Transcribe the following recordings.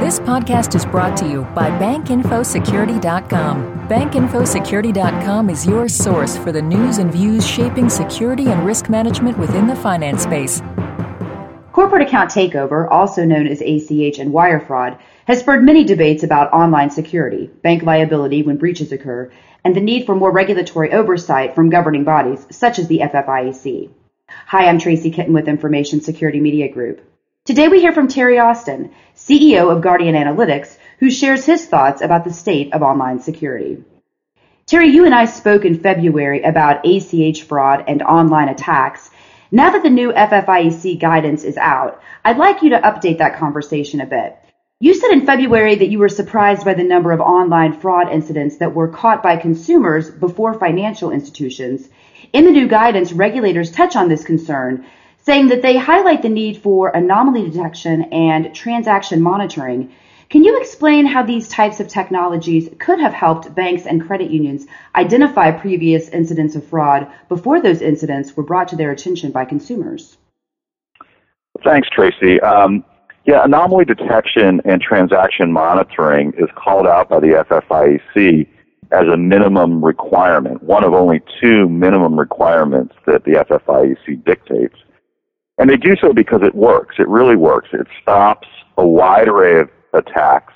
This podcast is brought to you by BankInfoSecurity.com. BankInfoSecurity.com is your source for the news and views shaping security and risk management within the finance space. Corporate account takeover, also known as ACH and wire fraud, has spurred many debates about online security, bank liability when breaches occur, and the need for more regulatory oversight from governing bodies such as the FFIEC. Hi, I'm Tracy Kitten with Information Security Media Group. Today we hear from Terry Austin, CEO of Guardian Analytics, who shares his thoughts about the state of online security. Terry, you and I spoke in February about ACH fraud and online attacks. Now that the new FFIEC guidance is out, I'd like you to update that conversation a bit. You said in February that you were surprised by the number of online fraud incidents that were caught by consumers before financial institutions. In the new guidance, regulators touch on this concern, saying that they highlight the need for anomaly detection and transaction monitoring. Can you explain how these types of technologies could have helped banks and credit unions identify previous incidents of fraud before those incidents were brought to their attention by consumers? Thanks, Tracy. Um, yeah, anomaly detection and transaction monitoring is called out by the FFIEC as a minimum requirement, one of only two minimum requirements that the FFIEC dictates. And they do so because it works. It really works. It stops a wide array of attacks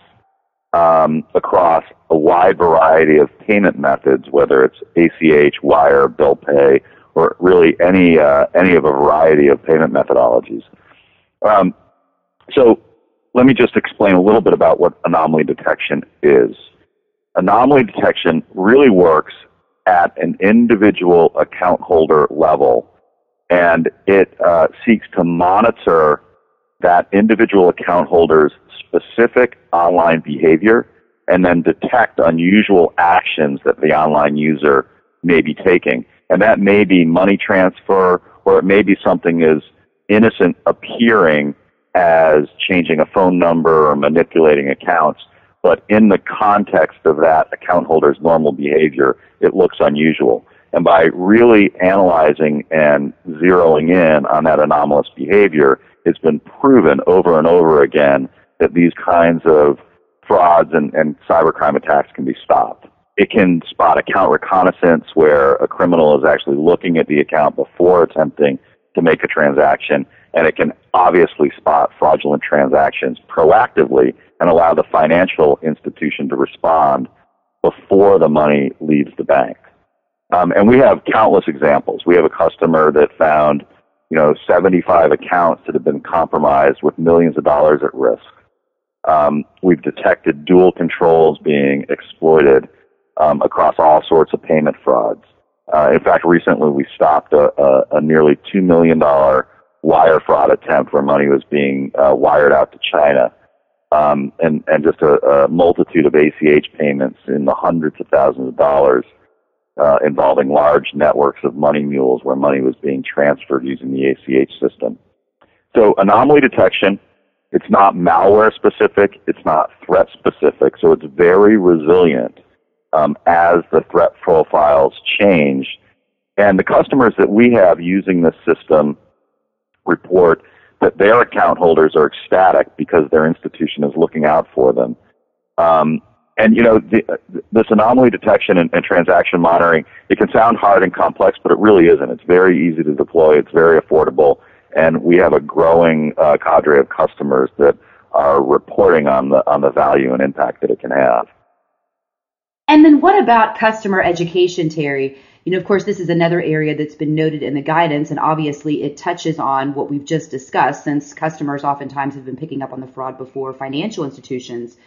um, across a wide variety of payment methods, whether it's ACH, wire, bill pay, or really any uh, any of a variety of payment methodologies. Um, so let me just explain a little bit about what anomaly detection is. Anomaly detection really works at an individual account holder level and it uh, seeks to monitor that individual account holder's specific online behavior and then detect unusual actions that the online user may be taking. And that may be money transfer or it may be something as innocent appearing as changing a phone number or manipulating accounts. But in the context of that account holder's normal behavior, it looks unusual. And by really analyzing and zeroing in on that anomalous behavior, it's been proven over and over again that these kinds of frauds and, and cybercrime attacks can be stopped. It can spot account reconnaissance where a criminal is actually looking at the account before attempting to make a transaction, and it can obviously spot fraudulent transactions proactively and allow the financial institution to respond before the money leaves the bank. Um, and we have countless examples. We have a customer that found, you know, 75 accounts that have been compromised with millions of dollars at risk. Um, we've detected dual controls being exploited um, across all sorts of payment frauds. Uh, in fact, recently we stopped a, a, a nearly $2 million wire fraud attempt where money was being uh, wired out to China. Um, and, and just a, a multitude of ACH payments in the hundreds of thousands of dollars uh, involving large networks of money mules where money was being transferred using the ACH system. So anomaly detection, it's not malware specific, it's not threat specific, so it's very resilient um, as the threat profiles change. And the customers that we have using this system report that their account holders are ecstatic because their institution is looking out for them. Um, and you know, the, this anomaly detection and, and, transaction monitoring, it can sound hard and complex, but it really isn't. It's very easy to deploy. It's very affordable, and we have a growing uh, cadre of customers that are reporting on the on the value and impact that it can have. And then, what about customer education, Terry? You know, of course, this is another area that's been noted in the guidance, and obviously it touches on what we've just discussed, since customers oftentimes have been picking up on the fraud before financial institutions.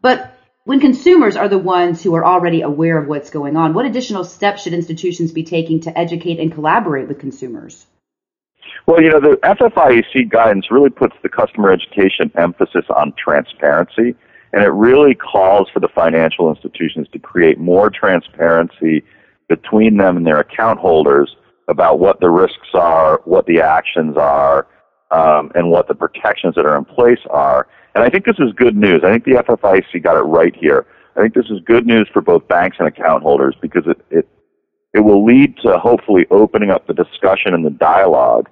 But when consumers are the ones who are already aware of what's going on, what additional steps should institutions be taking to educate and collaborate with consumers? Well, you know, the FFIEC guidance really puts the customer education emphasis on transparency, and it really calls for the financial institutions to create more transparency between them and their account holders about what the risks are, what the actions are, um, and what the protections that are in place are. And I think this is good news. I think the FFIEC got it right here. I think this is good news for both banks and account holders because it, it, it will lead to hopefully opening up the discussion and the dialogue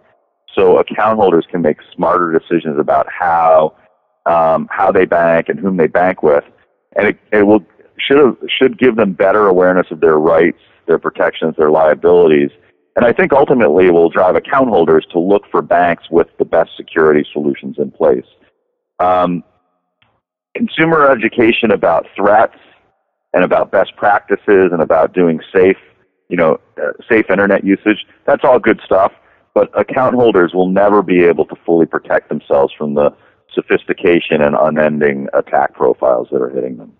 so account holders can make smarter decisions about how um, how they bank and whom they bank with, and it, it will should should give them better awareness of their rights, their protections, their liabilities, and I think ultimately it will drive account holders to look for banks with the best security solutions in place. Um, consumer education about threats and about best practices and about doing safe, you know, uh, safe internet usage. That's all good stuff. But account holders will never be able to fully protect themselves from the sophistication and unending attack profiles that are hitting them.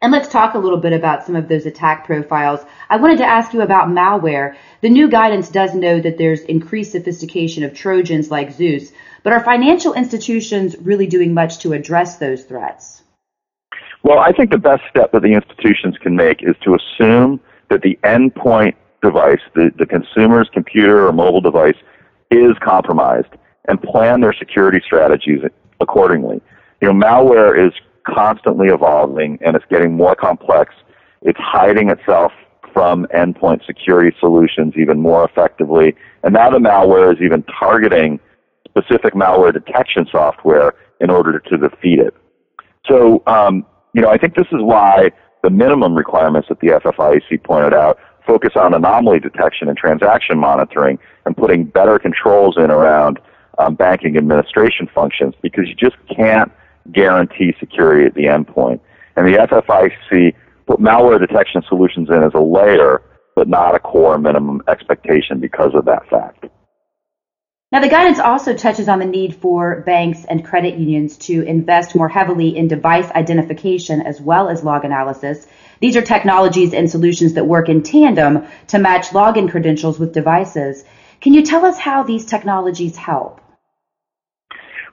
And let's talk a little bit about some of those attack profiles. I wanted to ask you about malware. The new guidance does know that there's increased sophistication of Trojans like Zeus, but are financial institutions really doing much to address those threats? Well, I think the best step that the institutions can make is to assume that the endpoint device, the, the consumer's computer or mobile device, is compromised and plan their security strategies accordingly. You know, malware is constantly evolving and it's getting more complex. It's hiding itself from endpoint security solutions even more effectively. And now the malware is even targeting specific malware detection software in order to defeat it. So, um, you know, I think this is why the minimum requirements that the FFIEC pointed out focus on anomaly detection and transaction monitoring and putting better controls in around um, banking administration functions because you just can't guarantee security at the endpoint. And the FFIEC put malware detection solutions in as a layer, but not a core minimum expectation because of that fact. Now, the guidance also touches on the need for banks and credit unions to invest more heavily in device identification as well as log analysis. These are technologies and solutions that work in tandem to match login credentials with devices. Can you tell us how these technologies help?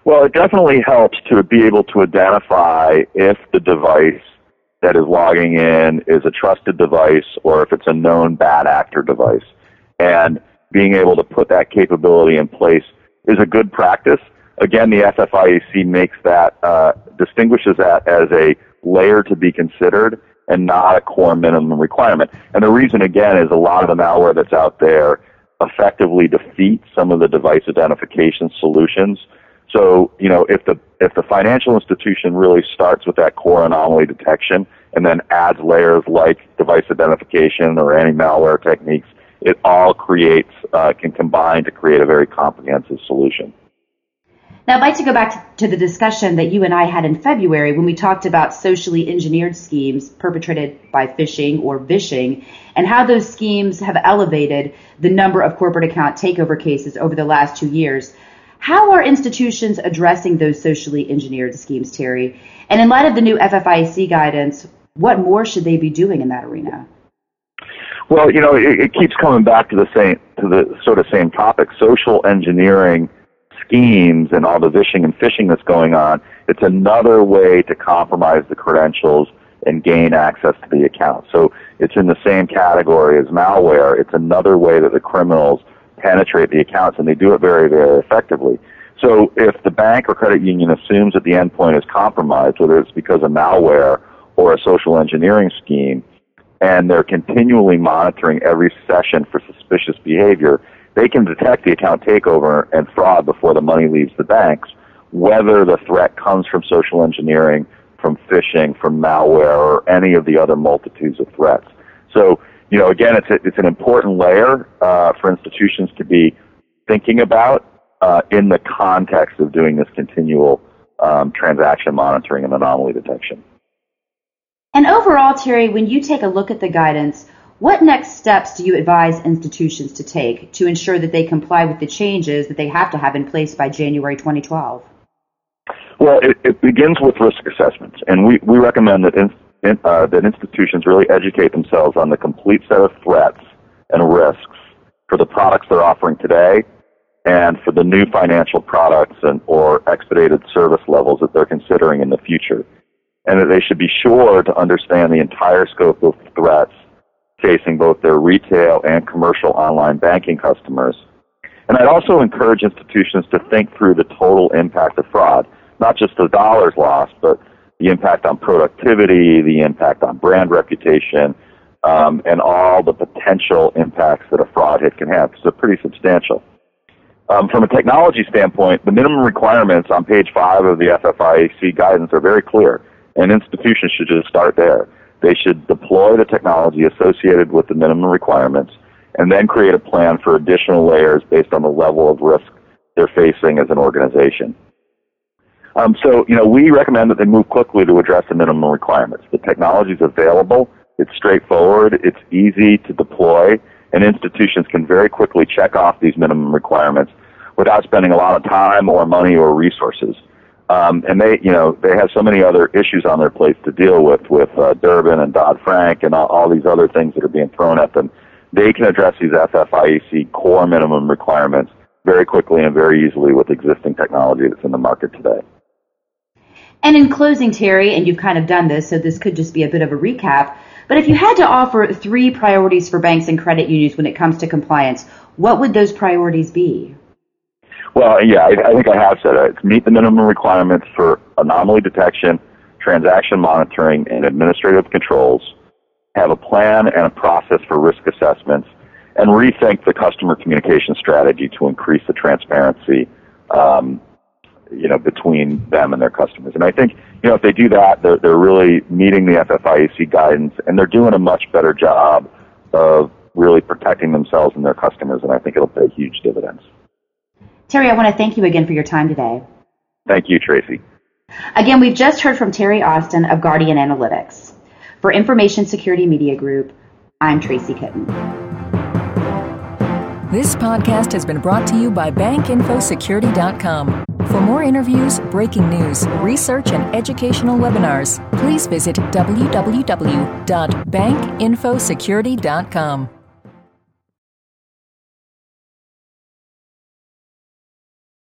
Well, it definitely helps to be able to identify if the device that is logging in is a trusted device or if it's a known bad actor device. And being able to put that capability in place is a good practice. Again, the FFIEC makes that, uh, distinguishes that as a layer to be considered and not a core minimum requirement. And the reason, again, is a lot of the malware that's out there effectively defeats some of the device identification solutions. So, you know, if the if the financial institution really starts with that core anomaly detection and then adds layers like device identification or anti malware techniques it all creates, uh, can combine to create a very comprehensive solution. Now, I'd like to go back to the discussion that you and I had in February when we talked about socially engineered schemes perpetrated by phishing or vishing and how those schemes have elevated the number of corporate account takeover cases over the last two years. How are institutions addressing those socially engineered schemes, Terry? And in light of the new FFIEC guidance, what more should they be doing in that arena? Well, you know, it, it keeps coming back to the same to the sort of same topic: social engineering schemes and all the vishing and phishing that's going on. It's another way to compromise the credentials and gain access to the account. So it's in the same category as malware. It's another way that the criminals penetrate the accounts, and they do it very, very effectively. So if the bank or credit union assumes that the endpoint is compromised, whether it's because of malware or a social engineering scheme, and they're continually monitoring every session for suspicious behavior, they can detect the account takeover and fraud before the money leaves the banks, whether the threat comes from social engineering, from phishing, from malware, or any of the other multitudes of threats. So, you know, again, it's, a, it's an important layer uh, for institutions to be thinking about uh, in the context of doing this continual um, transaction monitoring and anomaly detection. And overall, Terry, when you take a look at the guidance, what next steps do you advise institutions to take to ensure that they comply with the changes that they have to have in place by January 2012? Well, it, it begins with risk assessments, and we, we recommend that, in, in, uh, that institutions really educate themselves on the complete set of threats and risks for the products they're offering today and for the new financial products and or expedited service levels that they're considering in the future and that they should be sure to understand the entire scope of threats facing both their retail and commercial online banking customers. And I'd also encourage institutions to think through the total impact of fraud, not just the dollars lost, but the impact on productivity, the impact on brand reputation, um, and all the potential impacts that a fraud hit can have. So pretty substantial. Um, from a technology standpoint, the minimum requirements on page five of the FFIEC guidance are very clear, and institutions should just start there. They should deploy the technology associated with the minimum requirements and then create a plan for additional layers based on the level of risk they're facing as an organization. Um, so, you know, we recommend that they move quickly to address the minimum requirements. The technology is available, it's straightforward, it's easy to deploy, and institutions can very quickly check off these minimum requirements without spending a lot of time or money or resources. Um, and they, you know, they have so many other issues on their plates to deal with, with uh, Durbin and Dodd Frank and all, all these other things that are being thrown at them. They can address these FFIEC core minimum requirements very quickly and very easily with existing technology that's in the market today. And in closing, Terry, and you've kind of done this, so this could just be a bit of a recap. But if you had to offer three priorities for banks and credit unions when it comes to compliance, what would those priorities be? Well, yeah, I, I think I have said it. It's meet the minimum requirements for anomaly detection, transaction monitoring, and administrative controls. Have a plan and a process for risk assessments, and rethink the customer communication strategy to increase the transparency um, you know, between them and their customers. And I think, you know, if they do that, they're, they're really meeting the FFIEC guidance and they're doing a much better job of really protecting themselves and their customers. And I think it'll pay huge dividends. Terry, I want to thank you again for your time today. Thank you, Tracy. Again, we've just heard from Terry Austin of Guardian Analytics. For Information Security Media Group, I'm Tracy Kitten. This podcast has been brought to you by BankInfoSecurity.com. For more interviews, breaking news, research, and educational webinars, please visit www.bankinfosecurity.com.